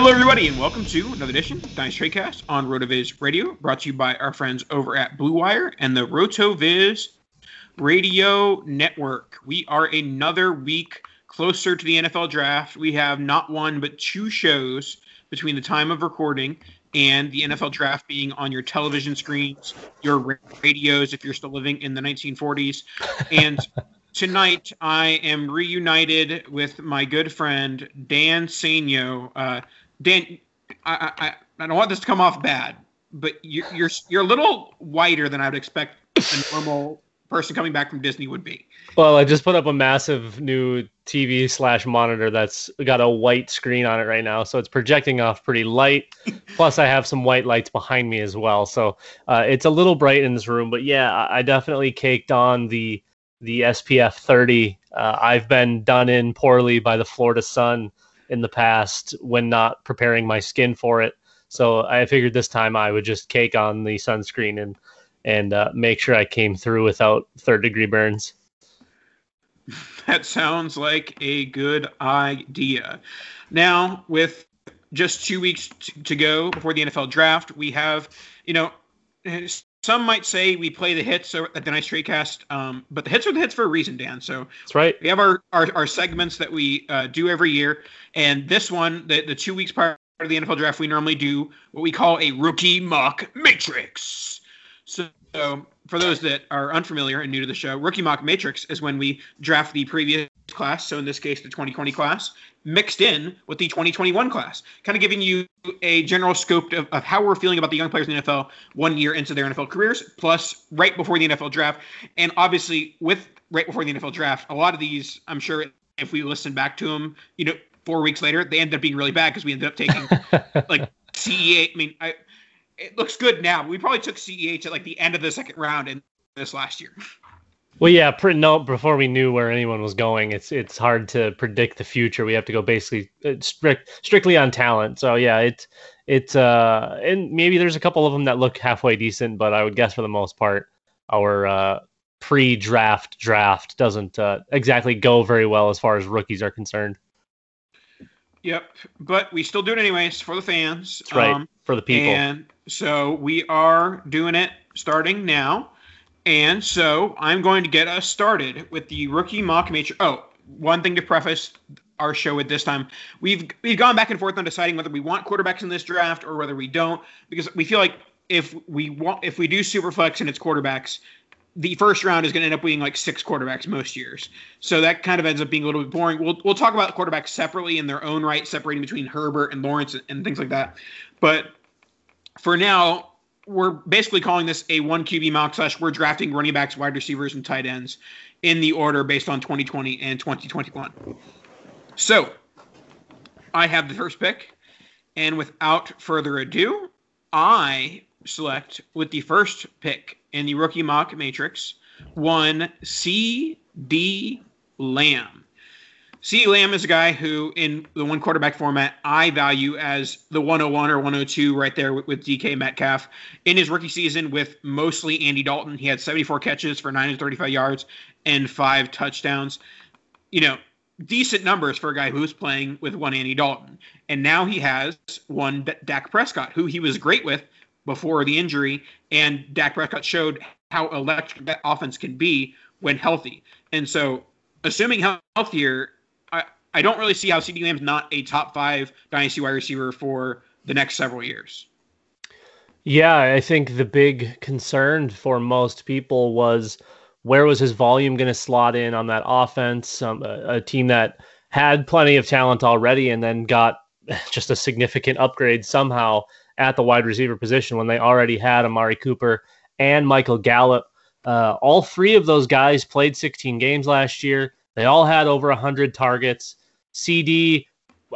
Hello, everybody, and welcome to another edition of Dynasty Tradecast on RotoViz Radio, brought to you by our friends over at Blue Wire and the RotoViz Radio Network. We are another week closer to the NFL draft. We have not one but two shows between the time of recording and the NFL draft being on your television screens, your radios if you're still living in the 1940s. And tonight I am reunited with my good friend Dan Sainio. Uh, Dan, I, I, I don't want this to come off bad, but you're, you're, you're a little whiter than I would expect a normal person coming back from Disney would be. Well, I just put up a massive new TV slash monitor that's got a white screen on it right now, so it's projecting off pretty light. Plus, I have some white lights behind me as well, so uh, it's a little bright in this room. But yeah, I definitely caked on the the SPF 30. Uh, I've been done in poorly by the Florida sun in the past when not preparing my skin for it. So I figured this time I would just cake on the sunscreen and and uh, make sure I came through without third degree burns. That sounds like a good idea. Now, with just two weeks to go before the NFL draft, we have, you know, some might say we play the hits at the Dynasty Tradecast, um, but the hits are the hits for a reason, Dan. So that's right. We have our our, our segments that we uh, do every year, and this one, the the two weeks prior to the NFL draft, we normally do what we call a rookie mock matrix. So, so for those that are unfamiliar and new to the show, rookie mock matrix is when we draft the previous class. So in this case, the 2020 class, mixed in with the 2021 class, kind of giving you a general scope of, of how we're feeling about the young players in the NFL one year into their NFL careers, plus right before the NFL draft. And obviously, with right before the NFL draft, a lot of these, I'm sure if we listen back to them, you know, four weeks later, they ended up being really bad because we ended up taking like CEH. I mean, I, it looks good now. we probably took CEH at like the end of the second round in this last year. Well, yeah, no, before we knew where anyone was going, it's it's hard to predict the future. We have to go basically uh, strict strictly on talent. So yeah, it's it's uh, and maybe there's a couple of them that look halfway decent, but I would guess for the most part, our uh, pre-draft draft doesn't uh, exactly go very well as far as rookies are concerned. Yep, but we still do it anyways for the fans. That's right, um, for the people. And so we are doing it starting now. And so I'm going to get us started with the rookie mock matrix. Oh, one thing to preface our show at this time, we've we've gone back and forth on deciding whether we want quarterbacks in this draft or whether we don't, because we feel like if we want if we do superflex and it's quarterbacks, the first round is going to end up being like six quarterbacks most years. So that kind of ends up being a little bit boring. We'll we'll talk about quarterbacks separately in their own right, separating between Herbert and Lawrence and, and things like that. But for now, we're basically calling this a one QB mock slash we're drafting running backs, wide receivers, and tight ends in the order based on 2020 and 2021. So I have the first pick, and without further ado, I select with the first pick in the rookie mock matrix one CeeDee Lamb. CeeDee Lamb is a guy who, in the one quarterback format, I value as the 101 or 102 right there with, with, DK Metcalf. In his rookie season with mostly Andy Dalton, he had 74 catches for 935 yards and five touchdowns. You know, decent numbers for a guy who's playing with one Andy Dalton. And now he has one D- Dak Prescott, who he was great with before the injury. And Dak Prescott showed how electric that offense can be when healthy. And so, assuming healthier, I don't really see how CeeDee Lamb's not a top five dynasty wide receiver for the next several years. Yeah, I think the big concern for most people was where was his volume going to slot in on that offense? Um, a, a, team that had plenty of talent already and then got just a significant upgrade somehow at the wide receiver position when they already had Amari Cooper and Michael Gallup. Uh, all three of those guys played 16 games last year. They all had over 100 targets. CeeDee,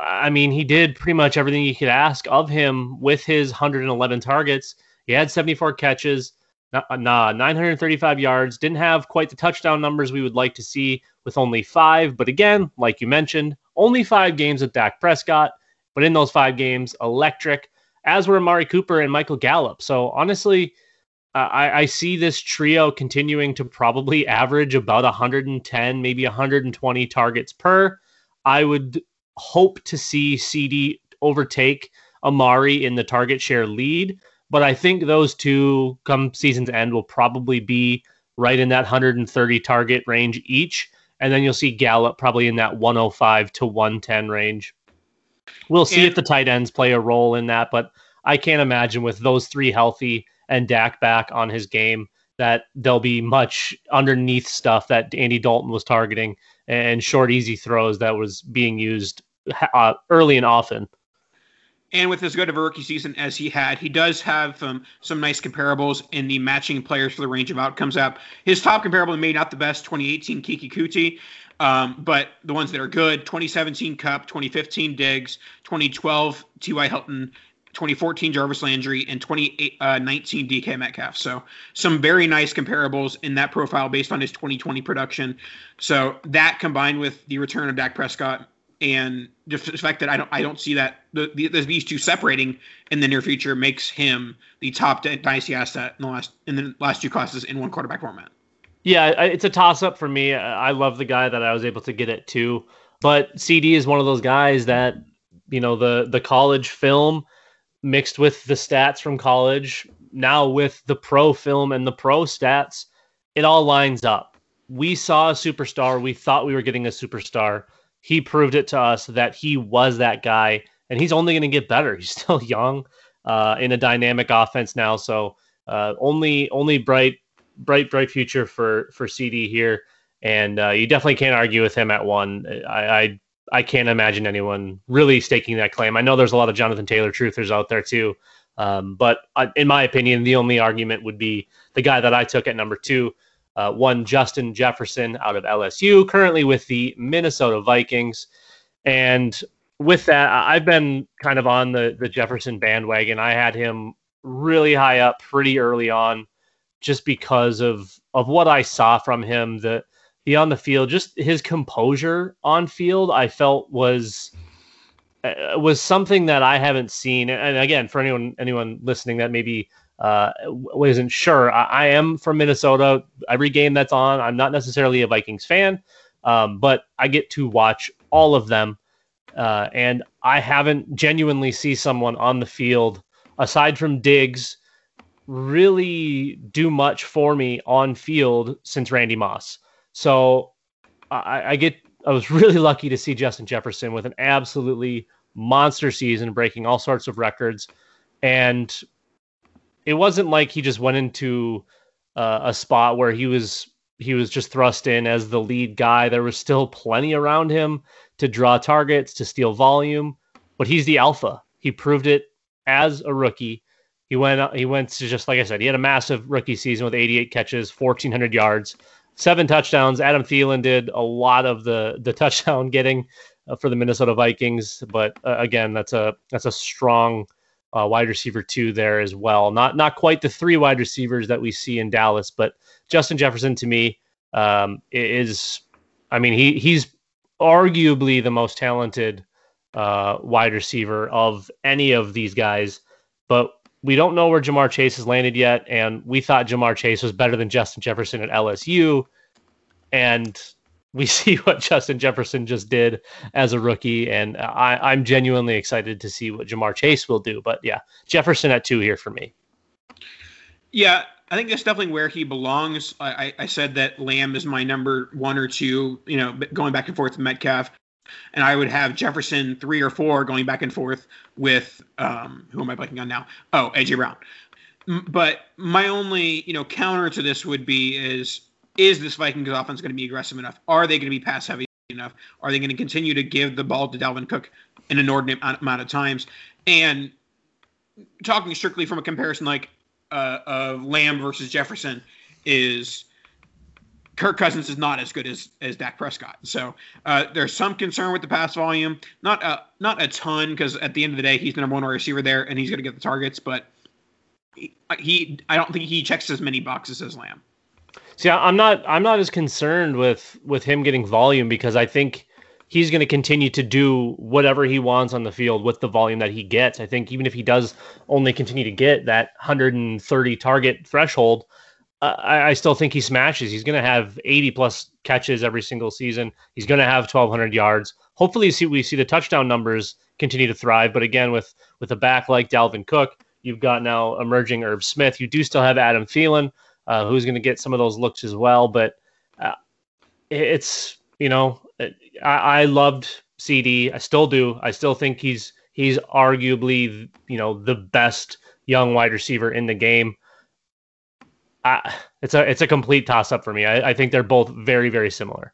I mean, he did pretty much everything you could ask of him with his 111 targets. He had 74 catches, nah, 935 yards. Didn't have quite the touchdown numbers we would like to see with only five. But again, like you mentioned, only five games with Dak Prescott. But in those five games, electric, as were Amari Cooper and Michael Gallup. So honestly, uh, I, I, see this trio continuing to probably average about 110, maybe 120 targets per. I would hope to see CeeDee overtake Amari in the target share lead, but I think those two come season's end will probably be right in that 130 target range each. And then you'll see Gallup probably in that 105 to 110 range. We'll see and, if the tight ends play a role in that, but I can't imagine with those three healthy and Dak back on his game that there'll be much underneath stuff that Andy Dalton was targeting and short, easy throws that was being used uh, early and often. And with as good of a rookie season as he had, he does have um, some nice comparables in the matching players for the range of outcomes app. His top comparable, may not the best, 2018 Keke Coutee, um, but the ones that are good 2017 Kupp, 2015 Diggs, 2012 T.Y. Hilton, 2014 Jarvis Landry, and 2019 uh, DK Metcalf. So some very nice comparables in that profile based on his 2020 production. So that combined with the return of Dak Prescott and the fact that I don't I don't see that the, the, these two separating in the near future makes him the top dynasty asset in the last in the last two classes in one quarterback format. Yeah, it's a toss up for me. I love the guy that I was able to get it to, but CeeDee is one of those guys that you know the the college film mixed with the stats from college, now with the pro film and the pro stats, it all lines up. We saw a superstar. We thought we were getting a superstar he proved it to us that he was that guy, and he's only going to get better. He's still young uh, in a dynamic offense now, so uh, only only bright bright bright future for for CeeDee here, and uh, you definitely can't argue with him at one. I, I I can't imagine anyone really staking that claim. I know there's a lot of Jonathan Taylor truthers out there too, um, but uh, in my opinion, the only argument would be the guy that I took at number two, uh, one Justin Jefferson out of LSU, currently with the Minnesota Vikings. And with that, I've been kind of on the the Jefferson bandwagon. I had him really high up pretty early on, just because of of what I saw from him. The he on the field, just his composure on field, I felt was uh, was something that I haven't seen. And again, for anyone anyone listening that maybe uh, wasn't sure. I, I, am from Minnesota. Every game that's on, I'm not necessarily a Vikings fan, um, but I get to watch all of them. Uh, and I haven't genuinely see someone on the field aside from Diggs really do much for me on field since Randy Moss. So I, I get I was really lucky to see Justin Jefferson with an absolutely monster season, breaking all sorts of records. And it wasn't like he just went into uh, a spot where he was he was just thrust in as the lead guy. There was still plenty around him to draw targets, to steal volume, but he's the alpha. He proved it as a rookie. He went he went to just like I said, he had a massive rookie season with 88 catches, 1400 yards, seven touchdowns. Adam Thielen did a lot of the the touchdown getting uh, for the Minnesota Vikings, but uh, again, that's a that's a strong uh, wide receiver two there as well. Not not quite the three wide receivers that we see in Dallas, but Justin Jefferson to me um, is, I mean, he he's arguably the most talented uh, wide receiver of any of these guys, but we don't know where Ja'Marr Chase has landed yet, and we thought Ja'Marr Chase was better than Justin Jefferson at LSU, and we see what Justin Jefferson just did as a rookie, and I, am genuinely excited to see what Ja'Marr Chase will do. But yeah, Jefferson at two here for me. Yeah, I think that's definitely where he belongs. I, I said that Lamb is my number one or two, you know, going back and forth with Metcalf. And I would have Jefferson three or four going back and forth with um, who am I blanking on now? Oh, AJ Brown. But my only, you know, counter to this would be is is this Vikings offense going to be aggressive enough? Are they going to be pass heavy enough? Are they going to continue to give the ball to Dalvin Cook an inordinate amount of times? And talking strictly from a comparison like uh, of Lamb versus Jefferson is Kirk Cousins is not as good as as Dak Prescott. So uh, there's some concern with the pass volume, not a not a ton because at the end of the day he's the number one receiver there and he's going to get the targets, but he, he I don't think he checks as many boxes as Lamb. See, I'm not I'm not as concerned with with him getting volume because I think he's going to continue to do whatever he wants on the field with the volume that he gets. I think even if he does only continue to get that 130 target threshold, uh, I, I, still think he smashes. He's going to have 80 plus catches every single season. He's going to have 1,200 yards. hopefully see we see the touchdown numbers continue to thrive. But again, with with a back like Dalvin Cook, you've got now emerging Irv Smith. You do still have Adam Thielen, uh, who's going to get some of those looks as well. But uh, it's you know I, I loved CeeDee. I still do. I still think he's he's arguably you know the best young wide receiver in the game. It's a it's a complete toss up for me. I, I think they're both very very similar.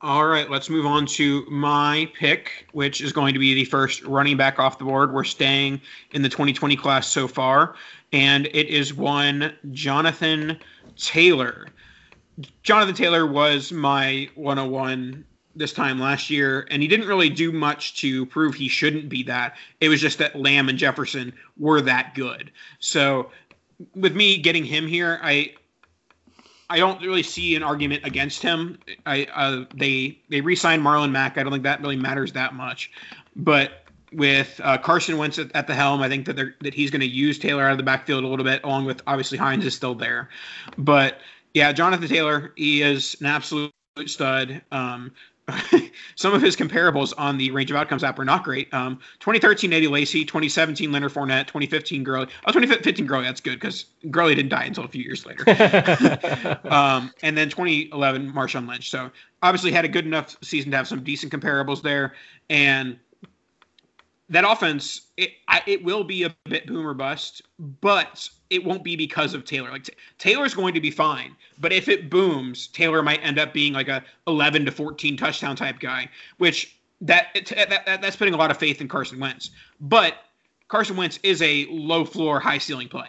All right, let's move on to my pick, which is going to be the first running back off the board. We're staying in the 2020 class so far, and it is one Jonathan Taylor. Jonathan Taylor was my 101 this time last year, and he didn't really do much to prove he shouldn't be that. It was just that Lamb and Jefferson were that good. So, with me getting him here, I I don't really see an argument against him. I uh, they they re-signed Marlon Mack. I don't think that really matters that much, but with uh, Carson Wentz at, at, the helm, I think that they're, that he's going to use Taylor out of the backfield a little bit, along with obviously Hines is still there, but yeah, Jonathan Taylor, he is an absolute stud. Um, some of his comparables on the range of outcomes app are not great. Um, 2013 Eddie Lacy, 2017 Leonard Fournette, 2015 Gurley. Oh, 2015 Gurley, that's good because Gurley didn't die until a few years later. um, and then 2011 Marshawn Lynch. So obviously had a good enough season to have some decent comparables there. And that offense, it, it will be a bit boomer bust, but it won't be because of Taylor. Like Taylor's going to be fine, but if it booms, Taylor might end up being like a 11 to 14 touchdown type guy, which that, that, that that's putting a lot of faith in Carson Wentz. But Carson Wentz is a low floor, high ceiling play.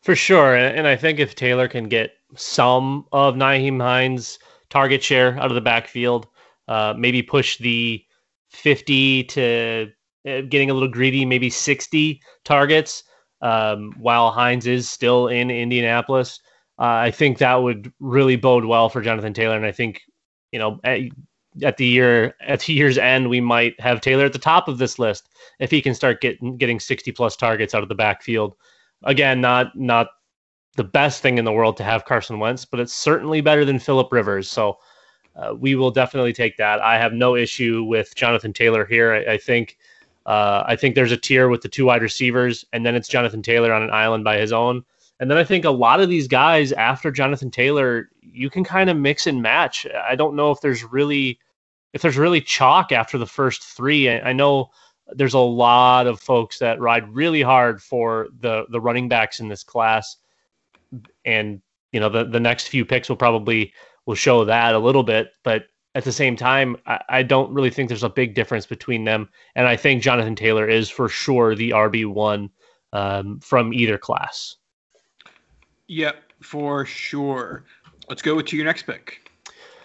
For sure, and I think if Taylor can get some of Nyheim Hines' target share out of the backfield, uh, maybe push the 50 to getting a little greedy, maybe 60 targets um, while Hines is still in Indianapolis. Uh, I think that would really bode well for Jonathan Taylor, and I think you know at, at, the year at the year's end we might have Taylor at the top of this list if he can start getting getting 60 plus targets out of the backfield. Again, not not the best thing in the world to have Carson Wentz, but it's certainly better than Philip Rivers. So uh, we will definitely take that. I have no issue with Jonathan Taylor here. I, I think uh, I think there's a tier with the two wide receivers, and then it's Jonathan Taylor on an island by his own. And then I think a lot of these guys after Jonathan Taylor, you can kind of mix and match. I don't know if there's really if there's really chalk after the first three. I, I know there's a lot of folks that ride really hard for the the running backs in this class, and you know the the next few picks will probably will show that a little bit. But at the same time, I, I, don't really think there's a big difference between them. And I think Jonathan Taylor is for sure the RB1 um, from either class. Yep, for sure. Let's go to your next pick.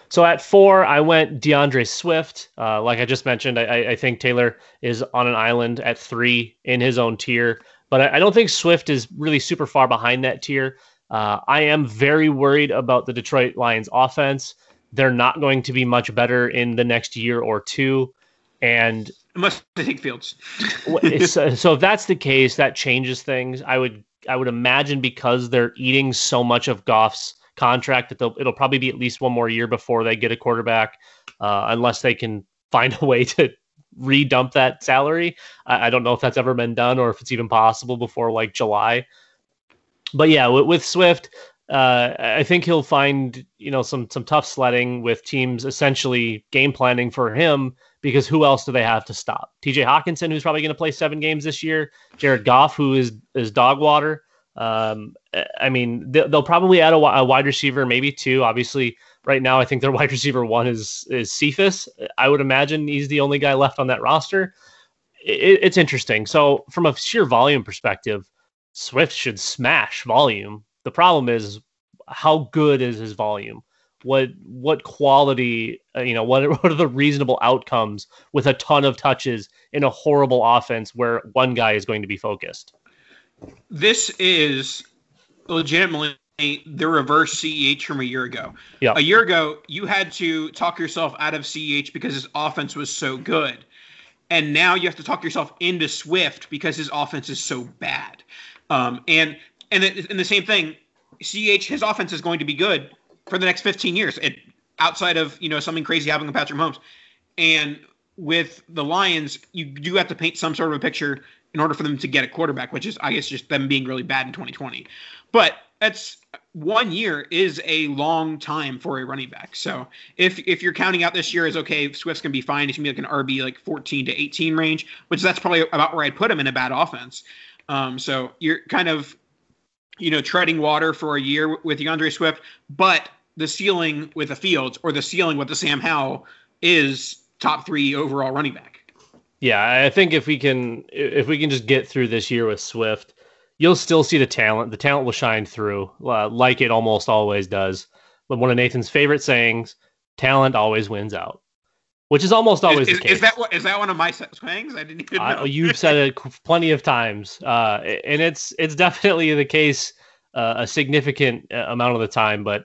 So at four, I went D'Andre Swift. Uh, like I just mentioned, I, I, think Taylor is on an island at three in his own tier, but I, I don't think Swift is really super far behind that tier. Uh, I am very worried about the Detroit Lions offense they're not going to be much better in the next year or two. And unless they take Fields. so, so if that's the case, that changes things. I would I would imagine because they're eating so much of Goff's contract that they'll it'll probably be at least one more year before they get a quarterback, uh, unless they can find a way to redump that salary. I, I, don't know if that's ever been done or if it's even possible before like July. But yeah, with, with Swift, uh, I think he'll find you know some some tough sledding with teams essentially game planning for him because who else do they have to stop? T.J. Hockenson, who's probably going to play seven games this year. Jared Goff, who is is dog water. Um, I mean, they'll probably add a, a, wide receiver, maybe two. Obviously, right now, I think their wide receiver one is is Cephus. I would imagine he's the only guy left on that roster. It, it's interesting. So, from a sheer volume perspective, Swift should smash volume the problem is how good is his volume? What what quality? Uh, you know, what what are the reasonable outcomes with a ton of touches in a horrible offense where one guy is going to be focused? This is legitimately the reverse CEH from a year ago. Yeah. A year ago, you had to talk yourself out of CEH because his offense was so good. And now you have to talk yourself into Swift because his offense is so bad. Um, and and and the same thing, CH his offense is going to be good for the next 15 years. It, outside of you know something crazy happening with Patrick Mahomes, And with the Lions, you do have to paint some sort of a picture in order for them to get a quarterback, which is, I guess, just them being really bad in 2020. But that's one year is a long time for a running back. So if if you're counting out this year as okay, Swift's gonna be fine. He's gonna be like an RB like 14 to 18 range, which that's probably about where I'd put him in a bad offense. Um, so you're kind of you know treading water for a year with D'Andre Swift, but the ceiling with the Fields or the ceiling with the Sam Howell is top three overall running back. Yeah, I think if we can if we can just get through this year with Swift you'll still see the talent. The talent will shine through, uh, like it almost always does. But one of Nathan's favorite sayings: "Talent always wins out," which is almost always is, the case. Is that what is that one of my sayings? I didn't even know. Uh, you've said it plenty of times, uh, and it's it's definitely the case uh, a significant uh, amount of the time. But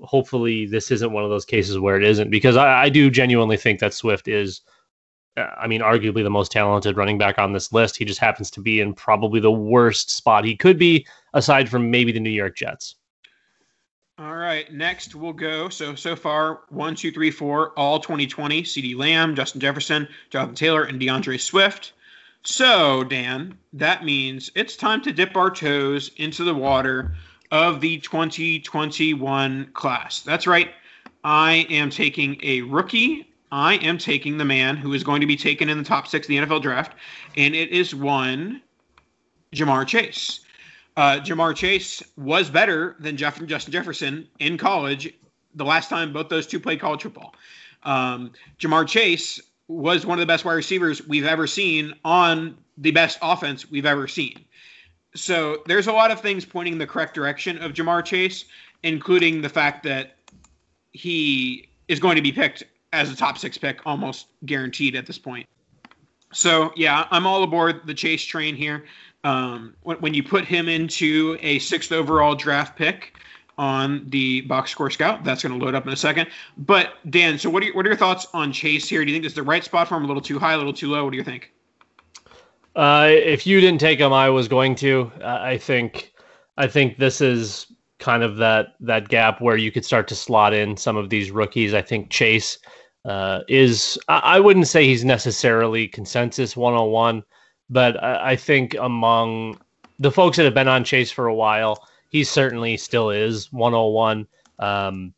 hopefully, this isn't one of those cases where it isn't, because I, I do genuinely think that Swift is I mean, arguably the most talented running back on this list. He just happens to be in probably the worst spot he could be, aside from maybe the New York Jets. All right, next we'll go. So so far, one, two, three, four, all 2020. CeeDee Lamb, Justin Jefferson, Jonathan Taylor, and D'Andre Swift. So Dan, that means it's time to dip our toes into the water of the 2021 class. That's right. I am taking a rookie I am taking the man who is going to be taken in the top six of the NFL draft, and it is one Ja'Marr Chase. Uh, Ja'Marr Chase was better than Jeff- Justin Jefferson in college the last time both those two played college football. Um, Ja'Marr Chase was one of the best wide receivers we've ever seen on the best offense we've ever seen. So there's a lot of things pointing in the correct direction of Ja'Marr Chase, including the fact that he is going to be picked as a top six pick, almost guaranteed at this point. So yeah, I'm all aboard the Chase train here. Um, when, when, you put him into a sixth overall draft pick on the box score scout, that's going to load up in a second. But Dan, so what are your, what are your thoughts on Chase here? Do you think this is the right spot for him? A little too high, a little too low? What do you think? Uh, if you didn't take him, I was going to. Uh, I think I think this is kind of that that gap where you could start to slot in some of these rookies. I think Chase uh, is I, wouldn't say he's necessarily consensus 101, but I, I think among the folks that have been on Chase for a while, he certainly still is 101. Um,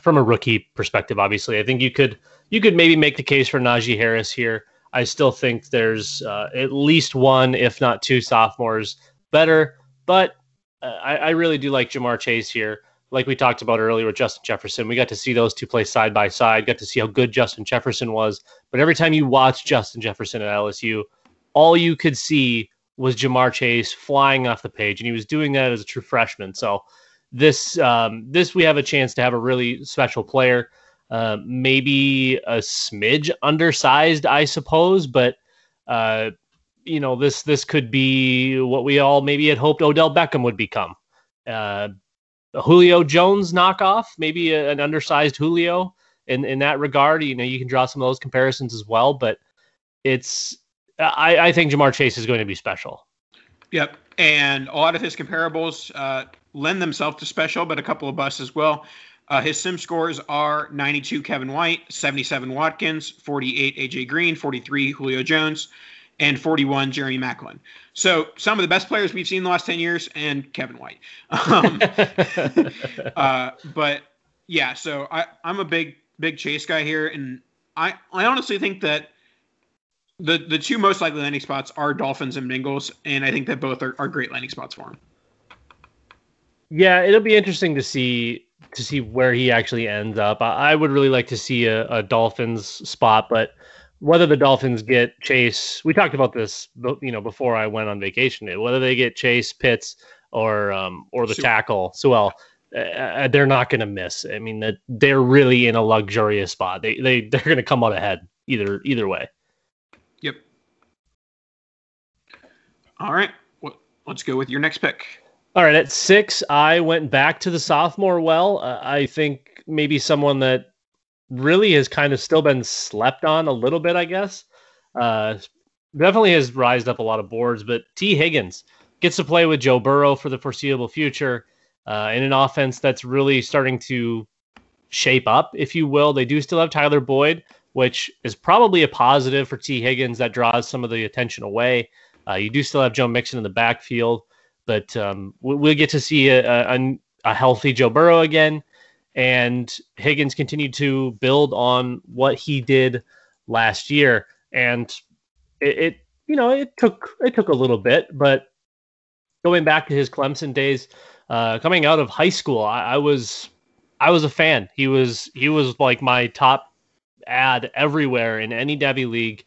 from a rookie perspective, obviously, I think you could you could maybe make the case for Najee Harris here. I still think there's uh, at least one, if not two, sophomores better, but uh, I, I, really do like Ja'Marr Chase here like we talked about earlier with Justin Jefferson, we got to see those two play side by side, got to see how good Justin Jefferson was. But every time you watch Justin Jefferson at LSU, all you could see was Ja'Marr Chase flying off the page, and he was doing that as a true freshman. So this um, this we have a chance to have a really special player, uh, maybe a smidge undersized, I suppose, but uh, you know this this could be what we all maybe had hoped Odell Beckham would become. Uh, a Julio Jones knockoff, maybe a, an undersized Julio in in that regard. You know, you can draw some of those comparisons as well, but it's I, I think Ja'Marr Chase is going to be special. Yep, and a lot of his comparables uh, lend themselves to special, but a couple of busts as well. Uh, his sim scores are 92 Kevin White, 77 Watkins, 48 AJ Green, 43 Julio Jones, and 41 Jeremy Maclin. So some of the best players we've seen in the last 10 years and Kevin White. Um, uh, but yeah, so I, I'm a big, big chase guy here. And I, I honestly think that the, the two most likely landing spots are Dolphins and Bengals. And I think that both are, are great landing spots for him. Yeah, it'll be interesting to see to see where he actually ends up. I, I would really like to see a, a Dolphins spot, but whether the Dolphins get Chase, we talked about this, you know, before I went on vacation. Whether they get Chase, Pitts, or um, or the tackle, so well, uh, uh they're not going to miss. I mean, that they're really in a luxurious spot. They they they're going to come out ahead either either way. All right, let's go with your next pick. All right, at six, I went back to the sophomore well. Uh, I think maybe someone that really has kind of still been slept on a little bit, I guess. Uh, definitely has rised up a lot of boards, but Tee Higgins gets to play with Joe Burrow for the foreseeable future uh, in an offense that's really starting to shape up, if you will. They do still have Tyler Boyd, which is probably a positive for Tee Higgins that draws some of the attention away. Uh, you do still have Joe Mixon in the backfield, but um, we'll get to see a, a, a healthy Joe Burrow again. And Higgins continued to build on what he did last year. And it, it you know, it took it took a little bit, but going back to his Clemson days, uh, coming out of high school, I, I was I was a fan. He was he was like my top ad everywhere in any Devy league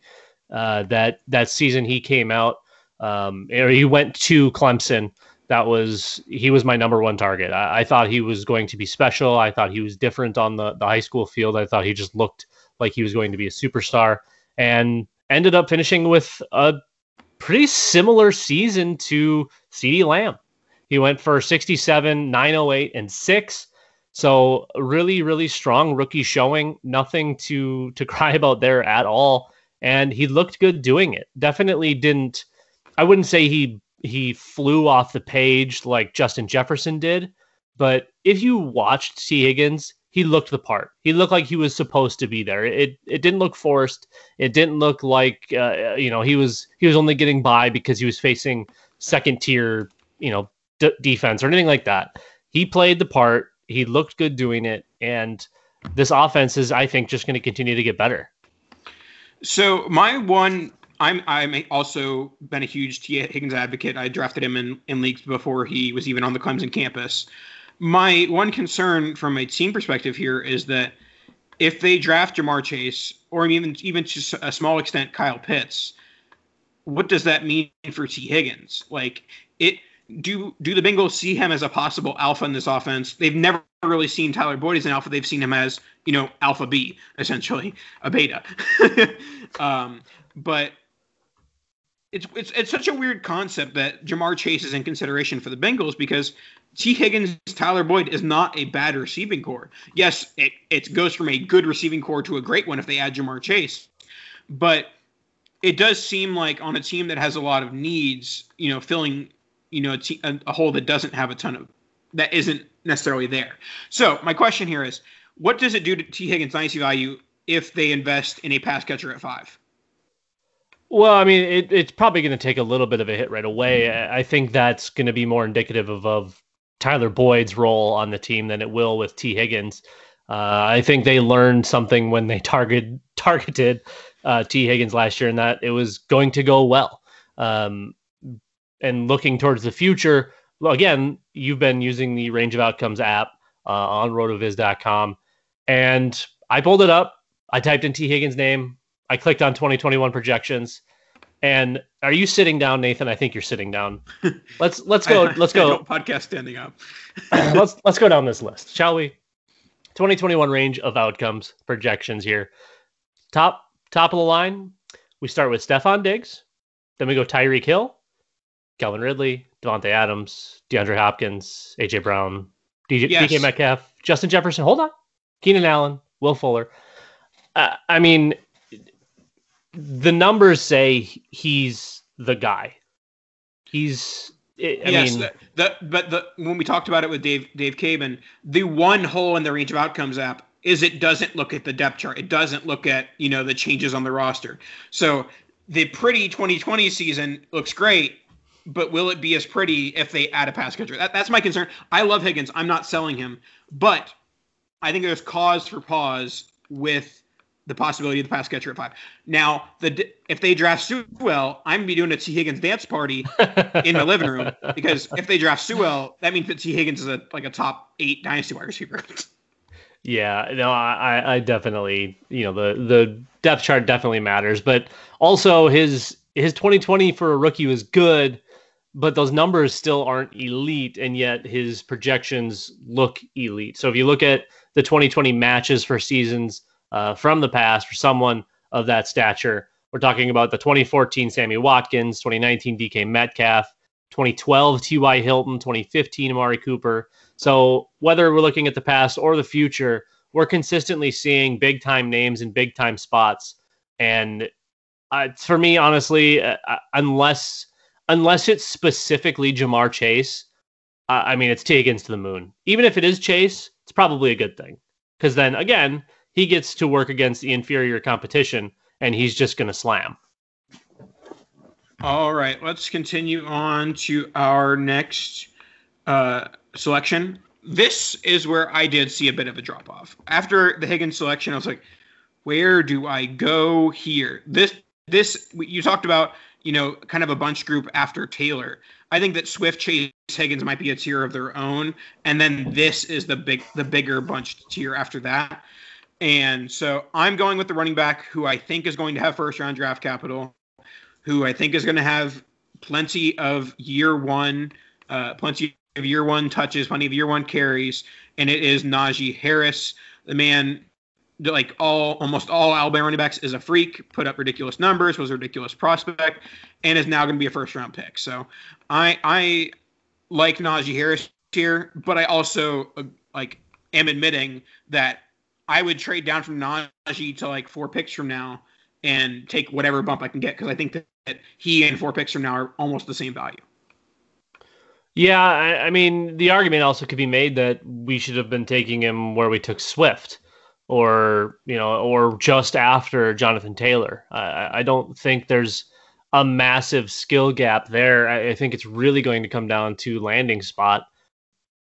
uh, that that season he came out um, or he went to Clemson. That was he was my number one target. I, I, thought he was going to be special. I thought he was different on the the high school field. I thought he just looked like he was going to be a superstar, and ended up finishing with a pretty similar season to CeeDee Lamb. He went for 67, 908, and six. So really, really strong rookie showing. Nothing to to cry about there at all. And he looked good doing it. Definitely didn't. I wouldn't say he he flew off the page like Justin Jefferson did, but if you watched Tee Higgins, he looked the part. He looked like he was supposed to be there. It it didn't look forced. It didn't look like uh, you know he was he was only getting by because he was facing second tier you know d- defense or anything like that. He played the part he looked good doing it, and this offense is, I think, just going to continue to get better. So my one, I'm I'm also been a huge Tee Higgins advocate. I drafted him in in leagues before he was even on the Clemson campus. My one concern from a team perspective here is that if they draft Ja'Marr Chase or even even to a small extent Kyle Pitts, what does that mean for Tee Higgins? Like it do do the Bengals see him as a possible alpha in this offense? They've never really seen Tyler Boyd as an alpha. They've seen him as you know alpha B, essentially a beta. um, but it's it's it's such a weird concept that Ja'Marr Chase is in consideration for the Bengals because Tee Higgins, Tyler Boyd is not a bad receiving core. Yes, it it goes from a good receiving core to a great one if they add Ja'Marr Chase, but it does seem like on a team that has a lot of needs, you know, filling you know a, a hole that doesn't have a ton of that isn't necessarily there. So my question here is, what does it do to Tee Higgins' dynasty value if they invest in a pass catcher at five? Well, I mean, it, it's probably going to take a little bit of a hit right away. I think that's going to be more indicative of, of Tyler Boyd's role on the team than it will with Tee Higgins. Uh, I think they learned something when they target targeted uh, Tee Higgins last year, and that it was going to go well. Um, and looking towards the future, well, again, you've been using the range of outcomes app uh, on rotoviz.com. And I pulled it up. I typed in Tee Higgins' name. I clicked on 2021 projections. And are you sitting down, Nathan? I think you're sitting down. Let's let's go. I, let's go. podcast standing up. let's let's go down this list, shall we? 2021 range of outcomes projections here. Top top of the line, we start with Stefon Diggs. Then we go Tyreek Hill, Calvin Ridley, Davante Adams, DeAndre Hopkins, AJ Brown, DJ, yes. DK Metcalf, Justin Jefferson. Hold on, Keenan Allen, Will Fuller. Uh, I mean, the numbers say he's the guy. He's. I yes, mean, the, the, but the when we talked about it with Dave Dave Caban, the one hole in the range of outcomes app is it doesn't look at the depth chart. It doesn't look at you know the changes on the roster. So the pretty 2020 season looks great, but will it be as pretty if they add a pass catcher? That, that's my concern. I love Higgins. I'm not selling him, but I think there's cause for pause with the possibility of the pass catcher at five. Now, the if they draft Sewell, I'm gonna be doing a Tee Higgins dance party in my living room because if they draft Sewell, that means that Tee Higgins is a like a top eight dynasty wide receiver. Yeah, no, I, I definitely, you know, the the depth chart definitely matters, but also his his 2020 for a rookie was good, but those numbers still aren't elite, and yet his projections look elite. So if you look at the 2020 matches for seasons uh, from the past for someone of that stature, we're talking about the 2014 Sammy Watkins, 2019 DK Metcalf, 2012 T.Y. Hilton, 2015 Amari Cooper. So whether we're looking at the past or the future, we're consistently seeing big time names in big time spots. And uh, for me, honestly, uh, uh unless unless it's specifically Ja'Marr Chase, uh, I mean, it's Tee Higgins to the moon. Even if it is Chase, it's probably a good thing because then again, he gets to work against the inferior competition and he's just going to slam. All right, let's continue on to our next uh, selection. This is where I did see a bit of a drop off. After the Higgins selection, I was like, where do I go here? This this you talked about, you know, kind of a bunch group after Taylor. I think that Swift, Chase, Higgins might be a tier of their own, and then this is the big the bigger bunch tier after that. And so I'm going with the running back who I think is going to have first round draft capital, who I think is going to have plenty of year one, uh, plenty of year one touches, plenty of year one carries, and it is Najee Harris. The man, that like all almost all Alabama running backs, is a freak. Put up ridiculous numbers, was a ridiculous prospect, and is now going to be a first round pick. So I I like Najee Harris here, but I also uh, like am admitting that I would trade down from Najee to like four picks from now and take whatever bump I can get because I think that he and four picks from now are almost the same value. Yeah, I, I, mean, the argument also could be made that we should have been taking him where we took Swift, or you know, or just after Jonathan Taylor. I, I don't think there's a massive skill gap there. I, I think it's really going to come down to landing spot.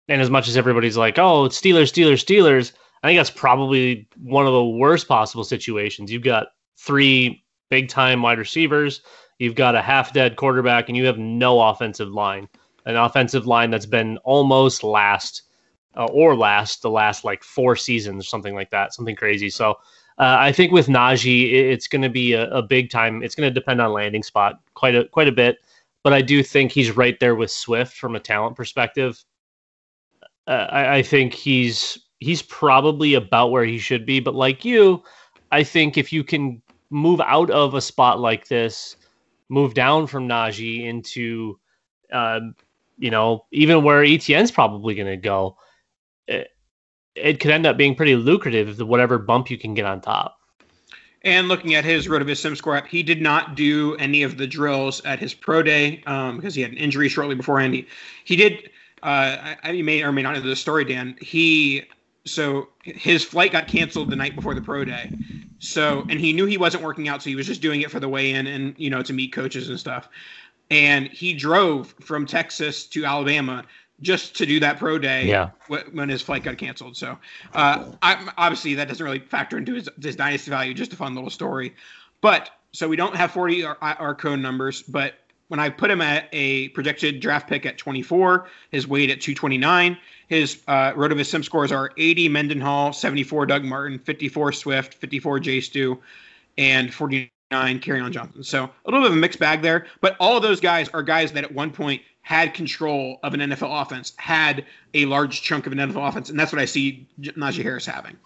And as much as everybody's like, "Oh, it's Steelers, Steelers, Steelers," I think that's probably one of the worst possible situations. You've got three big time wide receivers, you've got a half dead quarterback, and you have no offensive line. An offensive line that's been almost last uh, or last the last like four seasons, something like that, something crazy. So uh, I think with Najee, it's going to be a, a, big time. It's going to depend on landing spot quite a quite a bit, but I do think he's right there with Swift from a talent perspective. Uh, I, I think he's he's probably about where he should be. But like you, I think if you can move out of a spot like this, move down from Najee into, uh, you know, even where ETN's probably going to go, it, it could end up being pretty lucrative, whatever bump you can get on top. And looking at his RotoViz Sim Score app, he did not do any of the drills at his pro day um, because he had an injury shortly beforehand. He, he did. Uh, I, you may or may not know the story, Dan. He so his flight got canceled the night before the pro day. So and he knew he wasn't working out, so he was just doing it for the weigh in and you know to meet coaches and stuff. And he drove from Texas to Alabama just to do that pro day yeah. when his flight got canceled. So uh, I, obviously that doesn't really factor into his, his dynasty value. Just a fun little story. But so we don't have 40 our, our code numbers, but when I put him at a projected draft pick at 24, his weight at 229, his uh, RotoViz sim scores are 80 Mendenhall, 74 Doug Martin, 54 Swift, 54 J Stu, and 49 Kerryon Johnson. So a little bit of a mixed bag there, but all those guys are guys that at one point had control of an NFL offense, had a large chunk of an NFL offense, and that's what I see Najee Harris having.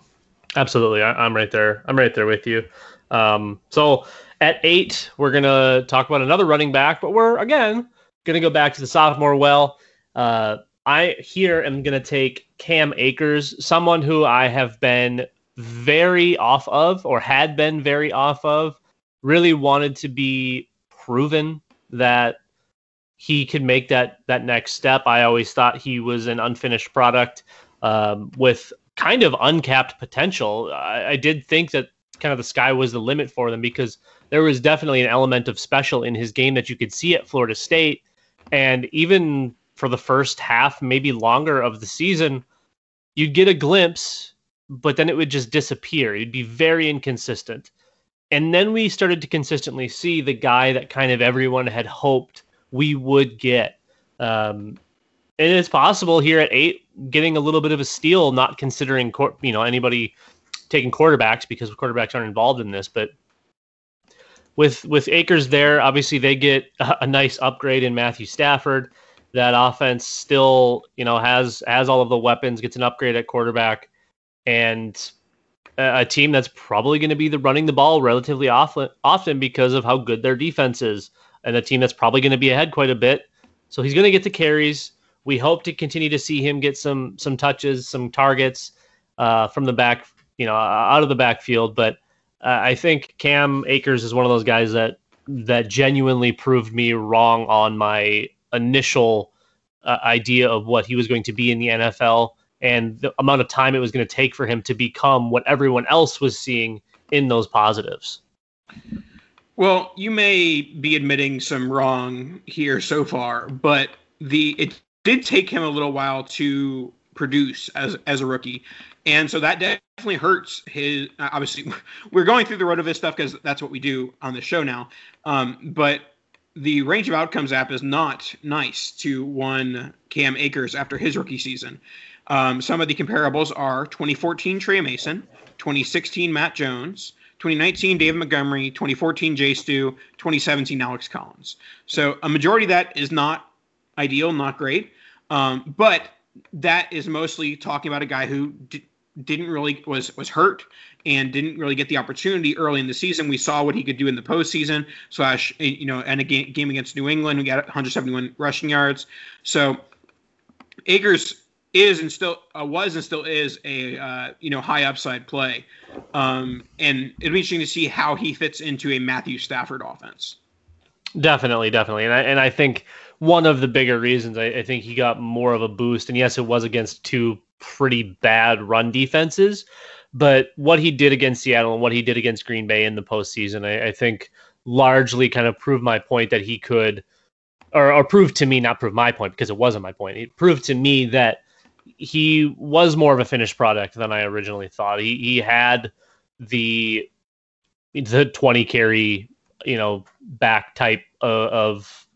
Absolutely, I, am right there. I'm right there with you. Um, so at eight, we're gonna talk about another running back, but we're again gonna go back to the sophomore well. Uh, I here am gonna take Cam Akers, someone who I have been very off of or had been very off of. Really wanted to be proven that he could make that that next step. I always thought he was an unfinished product um, with kind of uncapped potential. I, I did think that kind of the sky was the limit for them because there was definitely an element of special in his game that you could see at Florida State. And even for the first half, maybe longer of the season, you'd get a glimpse, but then it would just disappear. It'd be very inconsistent. And then we started to consistently see the guy that kind of everyone had hoped we would get. Um, and it's possible here at eight, getting a little bit of a steal, not considering cor- you know anybody taking quarterbacks because quarterbacks aren't involved in this, but with with Akers there, obviously they get a, a nice upgrade in Matthew Stafford. That offense still, you know, has has all of the weapons, gets an upgrade at quarterback, and a, team that's probably going to be the running the ball relatively often, often because of how good their defense is, and a team that's probably going to be ahead quite a bit. So he's going to get the carries. We hope to continue to see him get some some touches, some targets uh, from the back, you know, out of the backfield, but uh, I think Cam Akers is one of those guys that that genuinely proved me wrong on my initial uh, idea of what he was going to be in the NFL. and the amount of time it was going to take for him to become what everyone else was seeing in those positives. Well, you may be admitting some wrong here so far, but the it did take him a little while to produce as as a rookie, and so that definitely hurts his. Obviously, we're going through the RotoViz stuff because that's what we do on the show now. Um, but the range of outcomes app is not nice to one Cam Akers after his rookie season. Um, some of the comparables are 2014 Tre Mason, 2016 Matt Jones, 2019 David Montgomery, 2014 Jay Stu, 2017 Alex Collins. So a majority of that is not ideal, not great, um, but that is mostly talking about a guy who d- didn't really was was hurt and didn't really get the opportunity early in the season. We saw what he could do in the postseason slash you know and a game, against New England, we got 171 rushing yards. So Akers is and still uh, was and still is a uh, you know high upside play, um, and it'll be interesting to see how he fits into a Matthew Stafford offense. Definitely, definitely, and I, and I think one of the bigger reasons I, I think he got more of a boost, and yes, it was against two pretty bad run defenses, but what he did against Seattle and what he did against Green Bay in the postseason, I, I think largely kind of proved my point that he could, or, or proved to me, not prove my point because it wasn't my point. It proved to me that he was more of a finished product than I originally thought. He he had the the 20 carry, you know, back type of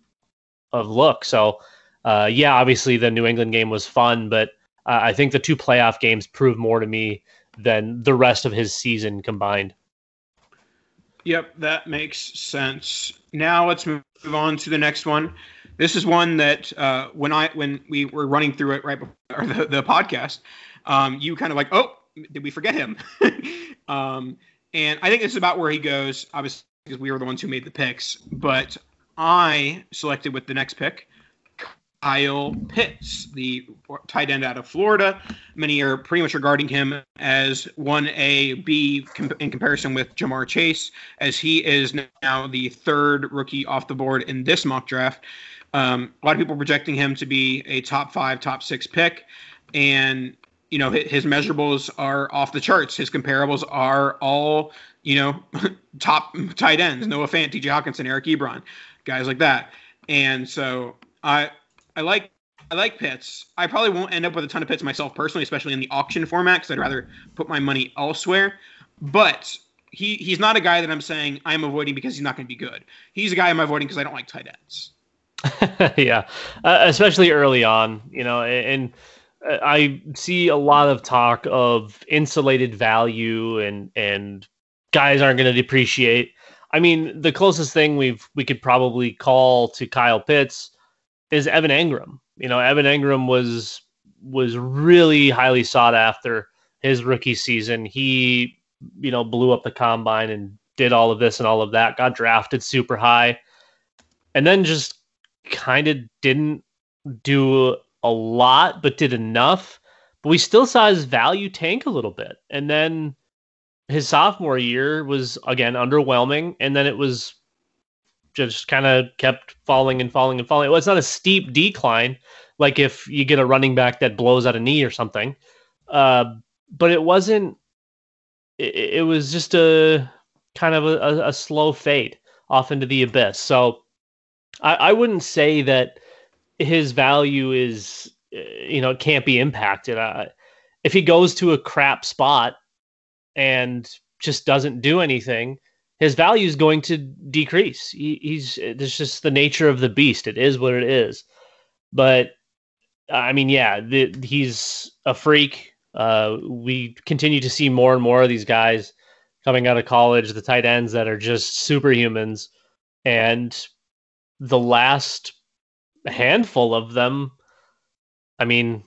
of, look. So, uh, yeah, obviously the New England game was fun, but uh, I think the two playoff games proved more to me than the rest of his season combined. Yep, that makes sense. Now let's move on to the next one. This is one that uh, when I when we were running through it right before the, the podcast, um, you kind of like, oh, did we forget him? um, and I think this is about where he goes. Obviously, because we were the ones who made the picks, but I selected with the next pick Kyle Pitts, the tight end out of Florida. Many are pretty much regarding him as 1A, B in comparison with Ja'Marr Chase, as he is now the third rookie off the board in this mock draft. Um, a lot of people projecting him to be a top five, top six pick. And, you know, his measurables are off the charts. His comparables are all, you know, top tight ends Noah Fant, TJ Hockenson, Eric Ebron, guys like that. And so I, I like I like Pitts. I probably won't end up with a ton of Pitts myself personally, especially in the auction format, because I'd rather put my money elsewhere. But he he's not a guy that I'm saying I'm avoiding because he's not going to be good. He's a guy I'm avoiding because I don't like tight ends. yeah, uh, especially early on, you know, and uh, I see a lot of talk of insulated value and and guys aren't going to depreciate. I mean, the closest thing we've we could probably call to Kyle Pitts is Evan Engram. You know, Evan Engram was was really highly sought after his rookie season. He, you know, blew up the combine and did all of this and all of that, got drafted super high, and then just kind of didn't do a lot, but did enough. But we still saw his value tank a little bit. And then his sophomore year was again underwhelming. And then it was just kind of kept falling and falling and falling. Well, it's not a steep decline like if you get a running back that blows out a knee or something. Uh, but it wasn't. It, it, was just a kind of a, a, slow fade off into the abyss. So I, I wouldn't say that his value is you know can't be impacted. Uh, if he goes to a crap spot and just doesn't do anything, his value is going to decrease. He, he's it's just the nature of the beast. It is what it is. But I mean, yeah, the, he's a freak. Uh, we continue to see more and more of these guys coming out of college, the tight ends that are just superhumans, and the last handful of them, I mean,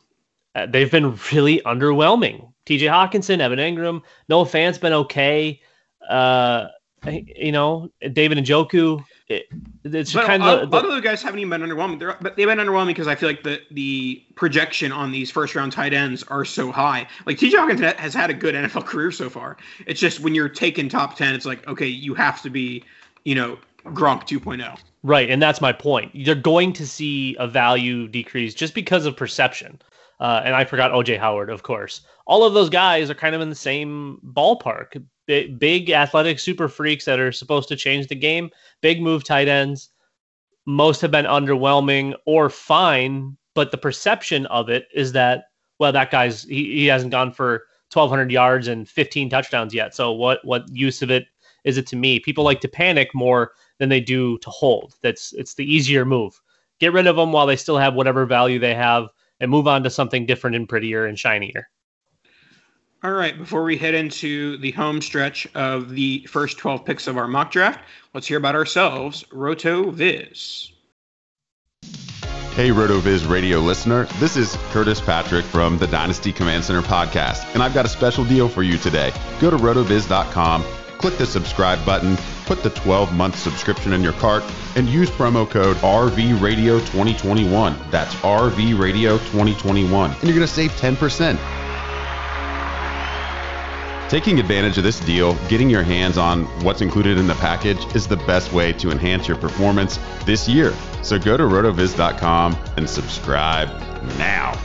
uh, they've been really underwhelming. T.J. Hockenson, Evan Engram, Noah Fant's been okay. Uh, you know, David Njoku. It, it's but kind of a lot of those guys haven't even been underwhelming. They're, but they've been underwhelming because I feel like the the projection on these first round tight ends are so high. Like T.J. Hockenson has had a good NFL career so far. It's just when you're taking top ten, it's like okay, you have to be, you know, Gronk 2.0. Right, and that's my point. You're going to see a value decrease just because of perception. uh, and I forgot OJ Howard, of course. All of those guys are kind of in the same ballpark. Big, big athletic super freaks that are supposed to change the game. Big move tight ends. Most have been underwhelming or fine, but the perception of it is that well, that guy's he, he hasn't gone for 1,200 yards and 15 touchdowns yet. So what what use of it is it to me? People like to panic more than they do to hold. That's it's the easier move. Get rid of them while they still have whatever value they have, and move on to something different and prettier and shinier. All right, before we head into the home stretch of the first 12 picks of our mock draft, let's hear about ourselves, RotoViz. Hey, RotoViz radio listener. This is Curtis Patrick from the Dynasty Command Center podcast, and I've got a special deal for you today. Go to rotoviz.com, click the subscribe button, put the 12 month subscription in your cart, and use promo code RVRadio2021. That's RVRadio2021, and you're going to save 10%. Taking advantage of this deal, getting your hands on what's included in the package is the best way to enhance your performance this year. So go to rotoviz.com and subscribe now.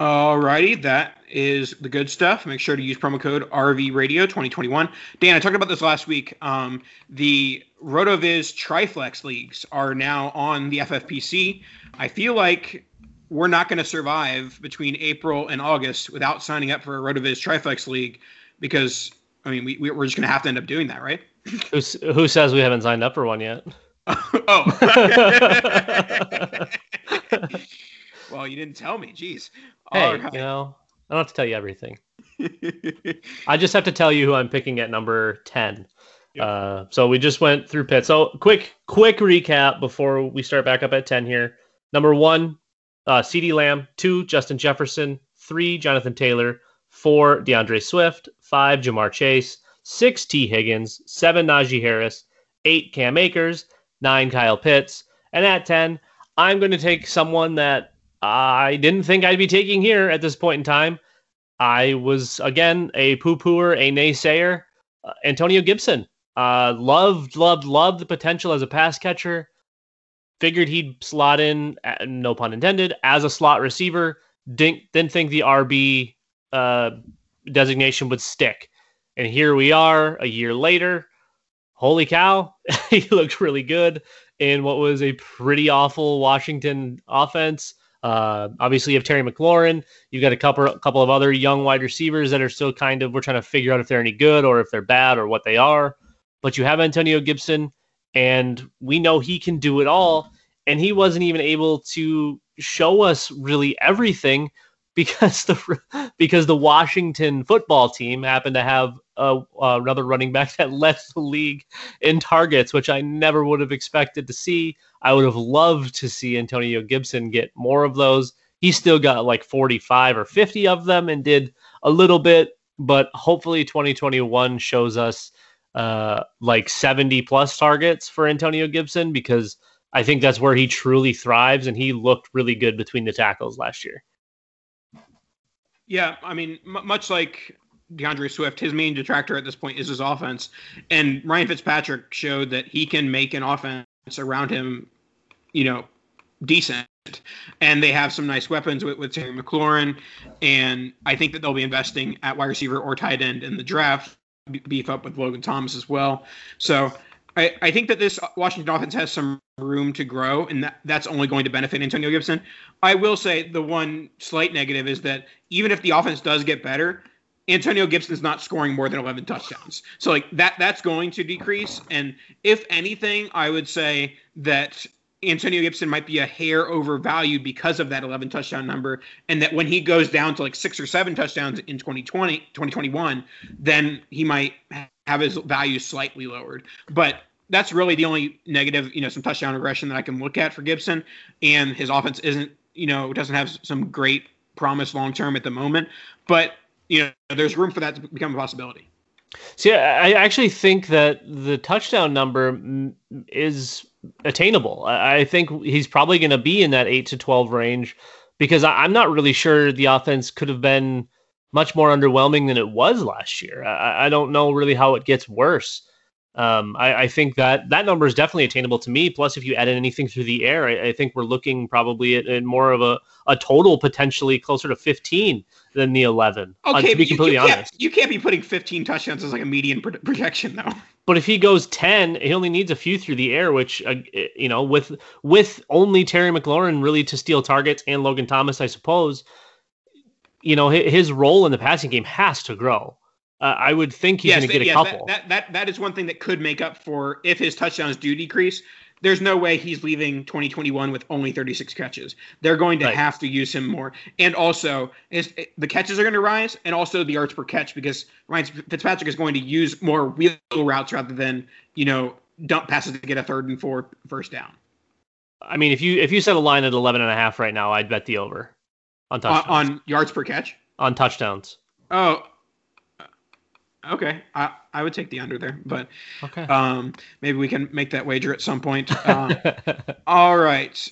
Alrighty, that is the good stuff. Make sure to use promo code RVRadio2021. Dan, I talked about this last week. Um, the RotoViz Triflex leagues are now on the FFPC. I feel like we're not going to survive between April and August without signing up for a Rotoviz Triflex League because, I mean, we, we're just going to have to end up doing that, right? Who's, who says we haven't signed up for one yet? oh. well, you didn't tell me. Jeez. Hey, right. you know, I don't have to tell you everything. I just have to tell you who I'm picking at number 10. Yep. Uh, so we just went through Pitt. So quick, quick recap before we start back up at 10 here. Number one, uh, CeeDee Lamb, two, Justin Jefferson, three, Jonathan Taylor, four, D'Andre Swift, five, Ja'Marr Chase, six, Tee Higgins, seven, Najee Harris, eight, Cam Akers, nine, Kyle Pitts, and at 10, I'm going to take someone that I didn't think I'd be taking here at this point in time. I was, again, a poo pooer, a naysayer. Uh, Antonio Gibson. Uh, loved, loved, loved the potential as a pass catcher figured he'd slot in, no pun intended, as a slot receiver. Didn't didn't think the RB uh, designation would stick, and here we are a year later. Holy cow, he looked really good in what was a pretty awful Washington offense. Uh, obviously, you have Terry McLaurin. You've got a couple, a couple of other young wide receivers that are still kind of we're trying to figure out if they're any good or if they're bad or what they are. But you have Antonio Gibson and we know he can do it all. And he wasn't even able to show us really everything because the because the Washington football team happened to have uh, another running back that led the league in targets, which I never would have expected to see. I would have loved to see Antonio Gibson get more of those. He still got like 45 or 50 of them and did a little bit, but hopefully 2021 shows us uh, like 70 plus targets for Antonio Gibson because I think that's where he truly thrives, and he looked really good between the tackles last year. Yeah, I mean, m- much like D'Andre Swift, his main detractor at this point is his offense, and Ryan Fitzpatrick showed that he can make an offense around him, you know, decent. And they have some nice weapons with, with Terry McLaurin, and I think that they'll be investing at wide receiver or tight end in the draft beef up with Logan Thomas as well. So I, I think that this Washington offense has some room to grow, and that, that's only going to benefit Antonio Gibson. I will say the one slight negative is that even if the offense does get better, Antonio Gibson's not scoring more than 11 touchdowns. So like that that's going to decrease and if anything I would say that Antonio Gibson might be a hair overvalued because of that 11 touchdown number. And that when he goes down to like six or seven touchdowns in 2020, 2021, then he might have his value slightly lowered. But that's really the only negative, you know, some touchdown regression that I can look at for Gibson. And his offense isn't, you know, doesn't have some great promise long term at the moment. But, you know, there's room for that to become a possibility. See, I actually think that the touchdown number is attainable. I think he's probably going to be in that 8 to 12 range because I'm not really sure the offense could have been much more underwhelming than it was last year. I, don't know really how it gets worse. Um, I, I, think that that number is definitely attainable to me. Plus, if you add in anything through the air, I, I think we're looking probably at, at, more of a, a total potentially closer to 15 than the 11. Okay, uh, to be completely you, you honest, you can't be putting 15 touchdowns as like a median pro- projection though. But if he goes 10, he only needs a few through the air, which uh, you know, with with only Terry McLaurin really to steal targets and Logan Thomas, I suppose. You know, his role in the passing game has to grow. Uh, I would think he's yes, going to get a yes, couple. That, that, that that is one thing that could make up for if his touchdowns do decrease. There's no way he's leaving 2021 with only 36 catches. They're going to right. have to use him more, and also his, the catches are going to rise, and also the yards per catch because Ryan Fitzpatrick is going to use more wheel routes rather than you know dump passes to get a third and four first down. I mean, if you if you set a line at 11 and a half right now, I'd bet the over on touchdowns. On yards per catch. On touchdowns. Oh, Okay, I, I would take the under there, but okay. Um, maybe we can make that wager at some point. Um, all right,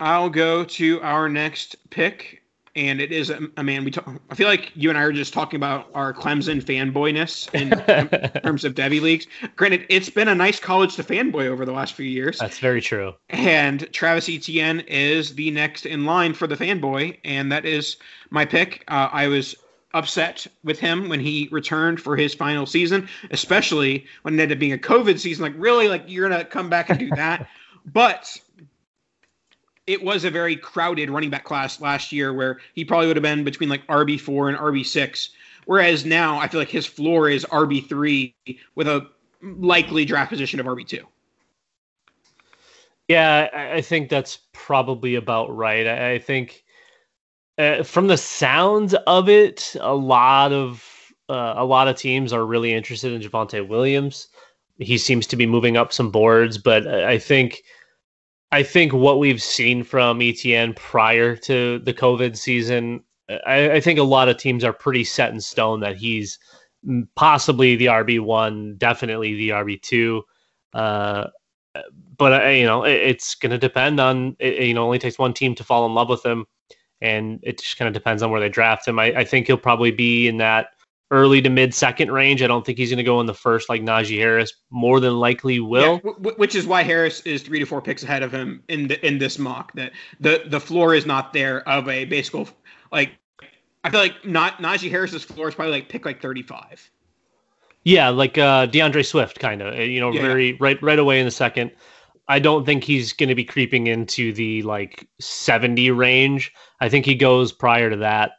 I'll go to our next pick, and it is a, a man we talk. I feel like you and I are just talking about our Clemson fanboyness in terms of Devy leagues. Granted, it's been a nice college to fanboy over the last few years. That's very true. And Travis Etienne is the next in line for the fanboy, and that is my pick. Uh, I was upset with him when he returned for his final season, especially when it ended up being a COVID season. Like, really, like you're gonna come back and do that? but it was a very crowded running back class last year where he probably would have been between like RB four and RB six. Whereas now I feel like his floor is RB three with a likely draft position of RB two. Yeah, I think that's probably about right. I think uh, from the sounds of it, a lot of uh, a lot of teams are really interested in Javonte Williams. He seems to be moving up some boards, but I think I think what we've seen from Etienne prior to the COVID season, I, I think a lot of teams are pretty set in stone that he's possibly the RB one, definitely the RB two. Uh, but uh, you know, it, it's going to depend on. It, you know, only takes one team to fall in love with him and it just kind of depends on where they draft him. I, I think he'll probably be in that early to mid second range. I don't think he's going to go in the first like Najee Harris. More than likely will. Yeah, w- which is why Harris is three to four picks ahead of him in the, in this mock. That the the floor is not there of a baseball like. I feel like not Najee Harris's floor is probably like pick like thirty five. Yeah, like uh, D'Andre Swift, kind of. You know, yeah, very yeah. right right away in the second. I don't think he's going to be creeping into the like 70 range. I think he goes prior to that.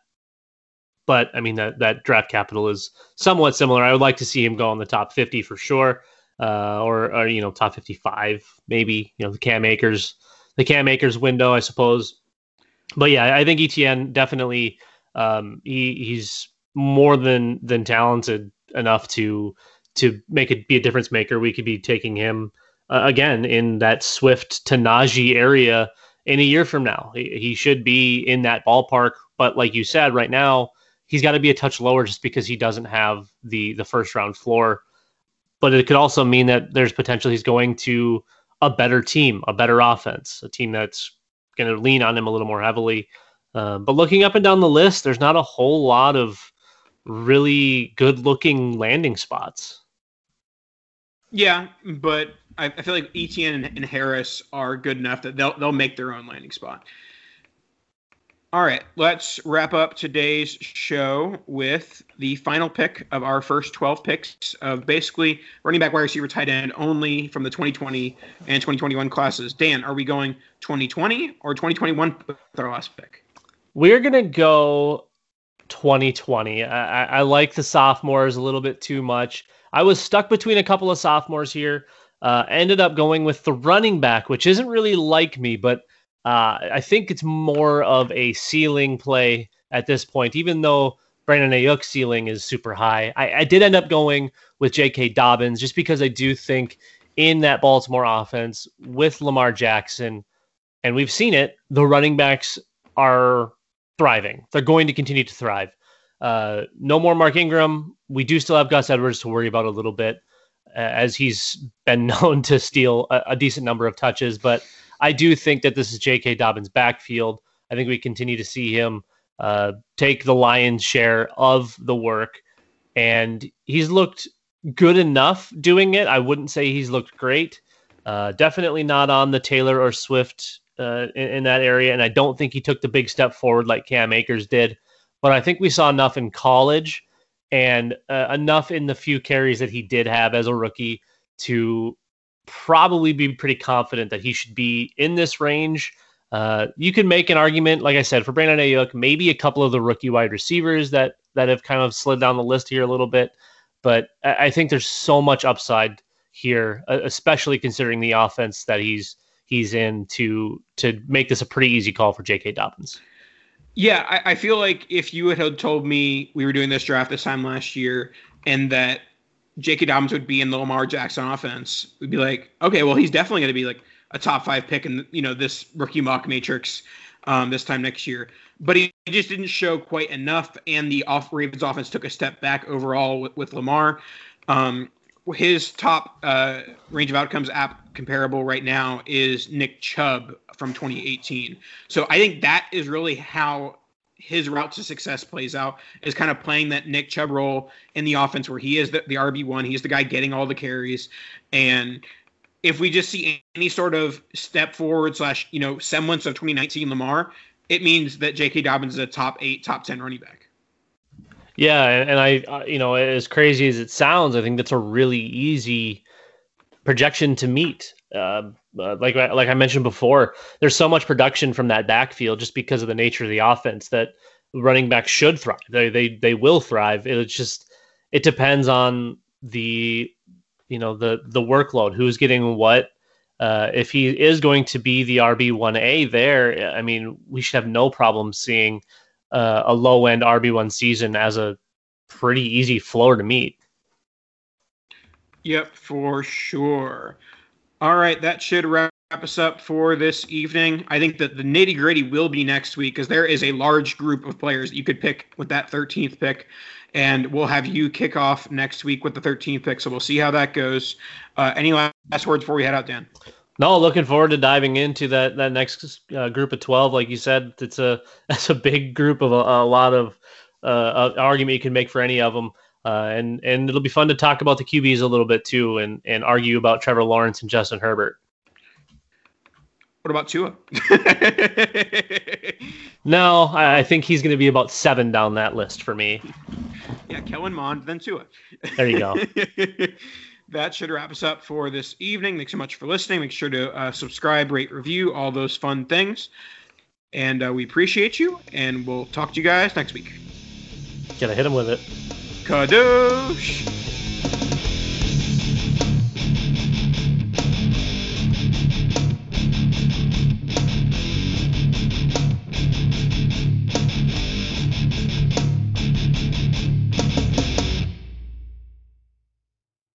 But I mean that that draft capital is somewhat similar. I would like to see him go in the top 50 for sure, uh, or or you know top 55 maybe. You know the Cam Akers, the Cam Akers window, I suppose. But yeah, I think Etienne definitely um, he he's more than than talented enough to to make it be a difference maker. We could be taking him uh, again in that Swift to Najee area in a year from now. He, he should be in that ballpark. But like you said, right now he's got to be a touch lower just because he doesn't have the the first round floor. But it could also mean that there's potential he's going to a better team, a better offense, a team that's going to lean on him a little more heavily. Uh, but looking up and down the list, there's not a whole lot of really good looking landing spots. Yeah, but I, I feel like Etienne and, and Harris are good enough that they'll they'll make their own landing spot. All right, let's wrap up today's show with the final pick of our first 12 picks of basically running back, wide receiver, tight end only from the 2020 and 2021 classes. Dan, are we going 2020 or 2021 with our last pick? We're going to go 2020. I, I, like the sophomores a little bit too much. I was stuck between a couple of sophomores here. Uh, ended up going with the running back, which isn't really like me, but uh, I think it's more of a ceiling play at this point, even though Brandon Aiyuk's ceiling is super high. I, I did end up going with J.K. Dobbins just because I do think in that Baltimore offense with Lamar Jackson, and we've seen it, the running backs are thriving. They're going to continue to thrive. Uh, no more Mark Ingram. We do still have Gus Edwards to worry about a little bit as he's been known to steal a, a, decent number of touches. But I do think that this is J.K. Dobbins' backfield. I think we continue to see him uh, take the lion's share of the work, and he's looked good enough doing it. I wouldn't say he's looked great. Uh, definitely not on the Taylor or Swift uh, in, in, that area, and I don't think he took the big step forward like Cam Akers did. But I think we saw enough in college and uh, enough in the few carries that he did have as a rookie to probably be pretty confident that he should be in this range. Uh, you can make an argument, like I said, for Brandon Aiyuk, maybe a couple of the rookie wide receivers that that have kind of slid down the list here a little bit. But I, I think there's so much upside here, especially considering the offense that he's he's in to to make this a pretty easy call for J.K. Dobbins. Yeah, I, I feel like if you had told me we were doing this draft this time last year and that J.K. Dobbins would be in the Lamar Jackson offense, we'd be like, okay, well, he's definitely going to be like a top five pick in you know this rookie mock matrix um, this time next year. But he just didn't show quite enough, and the off Ravens offense took a step back overall with, with Lamar. Um, his top uh, range of outcomes app comparable right now is Nick Chubb from 2018. So I think that is really how his route to success plays out is kind of playing that Nick Chubb role in the offense where he is the, the RB1. He's the guy getting all the carries. And if we just see any sort of step forward slash, you know, semblance of 2019 Lamar, it means that J.K. Dobbins is a top eight, top 10 running back. Yeah, and I, uh, you know, as crazy as it sounds, I think that's a really easy projection to meet. Uh, uh, like like I mentioned before, there's so much production from that backfield just because of the nature of the offense that running backs should thrive. They they they will thrive. It's just it depends on the you know the the workload, who's getting what. Uh, if he is going to be the RB one A there, I mean, we should have no problem seeing uh, a low end RB1 season as a pretty easy floor to meet. Yep, for sure. All right, that should wrap us up for this evening. I think that the nitty gritty will be next week because there is a large group of players that you could pick with that 13th pick. And we'll have you kick off next week with the 13th pick. So we'll see how that goes. Uh, any last words before we head out, Dan? No, looking forward to diving into that that next uh, group of twelve. Like you said, it's a that's a big group of a, a lot of uh, argument you can make for any of them, uh, and and it'll be fun to talk about the QBs a little bit too, and and argue about Trevor Lawrence and Justin Herbert. What about Tua? no, I, I think he's going to be about seven down that list for me. Yeah, Kellen Mond, then Tua. There you go. that should wrap us up for this evening. Thanks so much for listening. Make sure to uh, subscribe, rate, review, all those fun things. And uh, we appreciate you. And we'll talk to you guys next week. Gotta hit him with it. Kadosh.